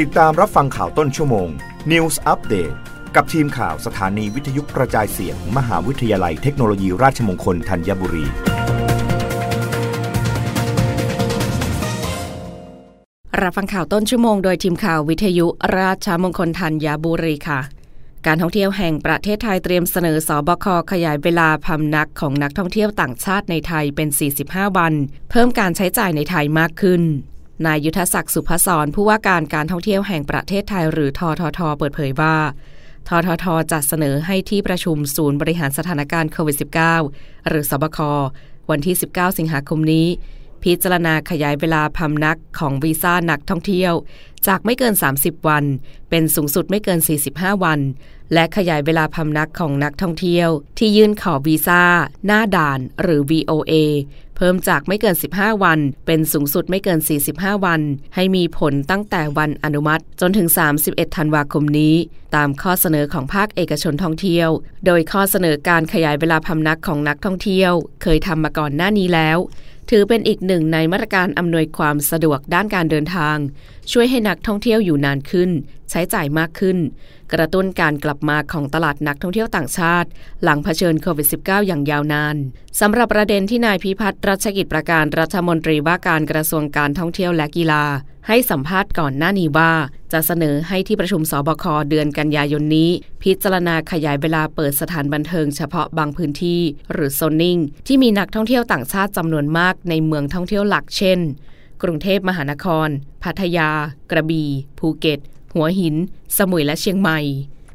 ติดตามรับฟังข่าวต้นชั่วโมง News Update กับทีมข่าวสถานีวิทยุกระจายเสียง มหาวิทยาลัยเทคโนโลยีราชมงคลธัญบุรี รับฟังข่าวต้นชั่วโมงโดยทีมข่าววิทยุราชมงคลธัญบุรีค่ะ การท่องเที่ยวแห่งประเทศไทยเตรียมเสนอสอบคขยายเวลาพำนักของนักท่องเที่ยวต่างชาติในไทยเป็น 45 วัน เพิ่มการใช้จ่ายในไทยมากขึ้น นายยุทธศักดิ์สุภศรผู้ว่าการการท่องเที่ยวแห่งประเทศไทยหรือททท เปิดเผยว่าทททจัดเสนอให้ที่ประชุมศูนย์บริหารสถานการณ์โควิด -19 หรือสบค วันที่ 19 สิงหาคมนี้ พิจารณาขยายเวลาพำนักของวีซ่านักท่องเที่ยว จากไม่เกิน 30 วัน เป็นสูงสุดไม่เกิน 45 วัน และขยายเวลาพำนักของนักท่องเที่ยว ที่ยื่นขอวีซ่าหน้าด่าน หรือ VOA เพิ่มจากไม่เกิน 15 วัน เป็นสูงสุดไม่เกิน 45 วัน ให้มีผลตั้งแต่วันอนุมัติ จนถึง 31 ธันวาคมนี้ ตามข้อเสนอของภาคเอกชนท่องเที่ยว โดยข้อเสนอการขยายเวลาพำนักของนักท่องเที่ยว เคยทำมาก่อนหน้านี้แล้ว ถือเป็นอีกหนึ่งในมาตรการอำนวยความสะดวกด้านการเดินทาง ช่วยให้นักท่องเที่ยวอยู่นานขึ้น ใช้จ่ายมากขึ้น กระตุ้นการกลับมาของตลาดนักท่องเที่ยวต่างชาติ หลังเผชิญโควิด -19 อย่างยาวนานสำหรับประเด็นที่นายพิพัฒน์รัชกิจประการรัฐมนตรีว่าการกระทรวงการท่องเที่ยวและกีฬาให้สัมภาษณ์ก่อนหน้านี้ว่า จะเสนอให้ที่ประชุมสบคเดือนกันยายนนี้ พิจารณาขยายเวลาเปิดสถานบันเทิงเฉพาะบางพื้นที่ หรือโซนนิ่ง ที่มีนักท่องเที่ยวต่างชาติจำนวนมากในเมืองท่องเที่ยวหลักเช่น กรุงเทพมหานคร พัทยา กระบี่ ภูเก็ต หัวหิน สมุยและเชียงใหม่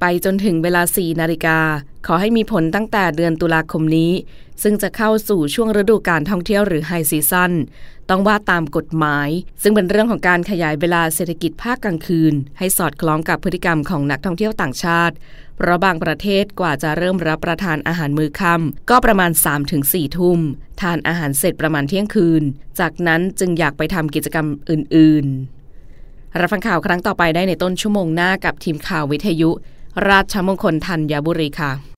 ไปจนถึงเวลา 4 นาฬิกาขอให้มีผลตั้งแต่เดือนตุลาคมนี้ ซึ่งจะเข้าสู่ช่วงฤดูการท่องเที่ยวหรือไฮซีซั่นต้องว่าตามกฎหมาย ซึ่งเป็นเรื่องของการขยายเวลาเศรษฐกิจภาคกลางคืน ให้สอดคล้องกับพฤติกรรมของนักท่องเที่ยวต่างชาติ เพราะบางประเทศกว่าจะเริ่มรับประทานอาหารมื้อค่ำก็ประมาณ 3-4 ทุ่ม ทานอาหารเสร็จประมาณเที่ยงคืน จากนั้นจึงอยากไปทำกิจกรรมอื่น ๆ รับฟังข่าวครั้งต่อไปได้ในต้นชั่วโมงหน้ากับทีมข่าววิทยุ ราชมงคลธัญบุรีค่ะ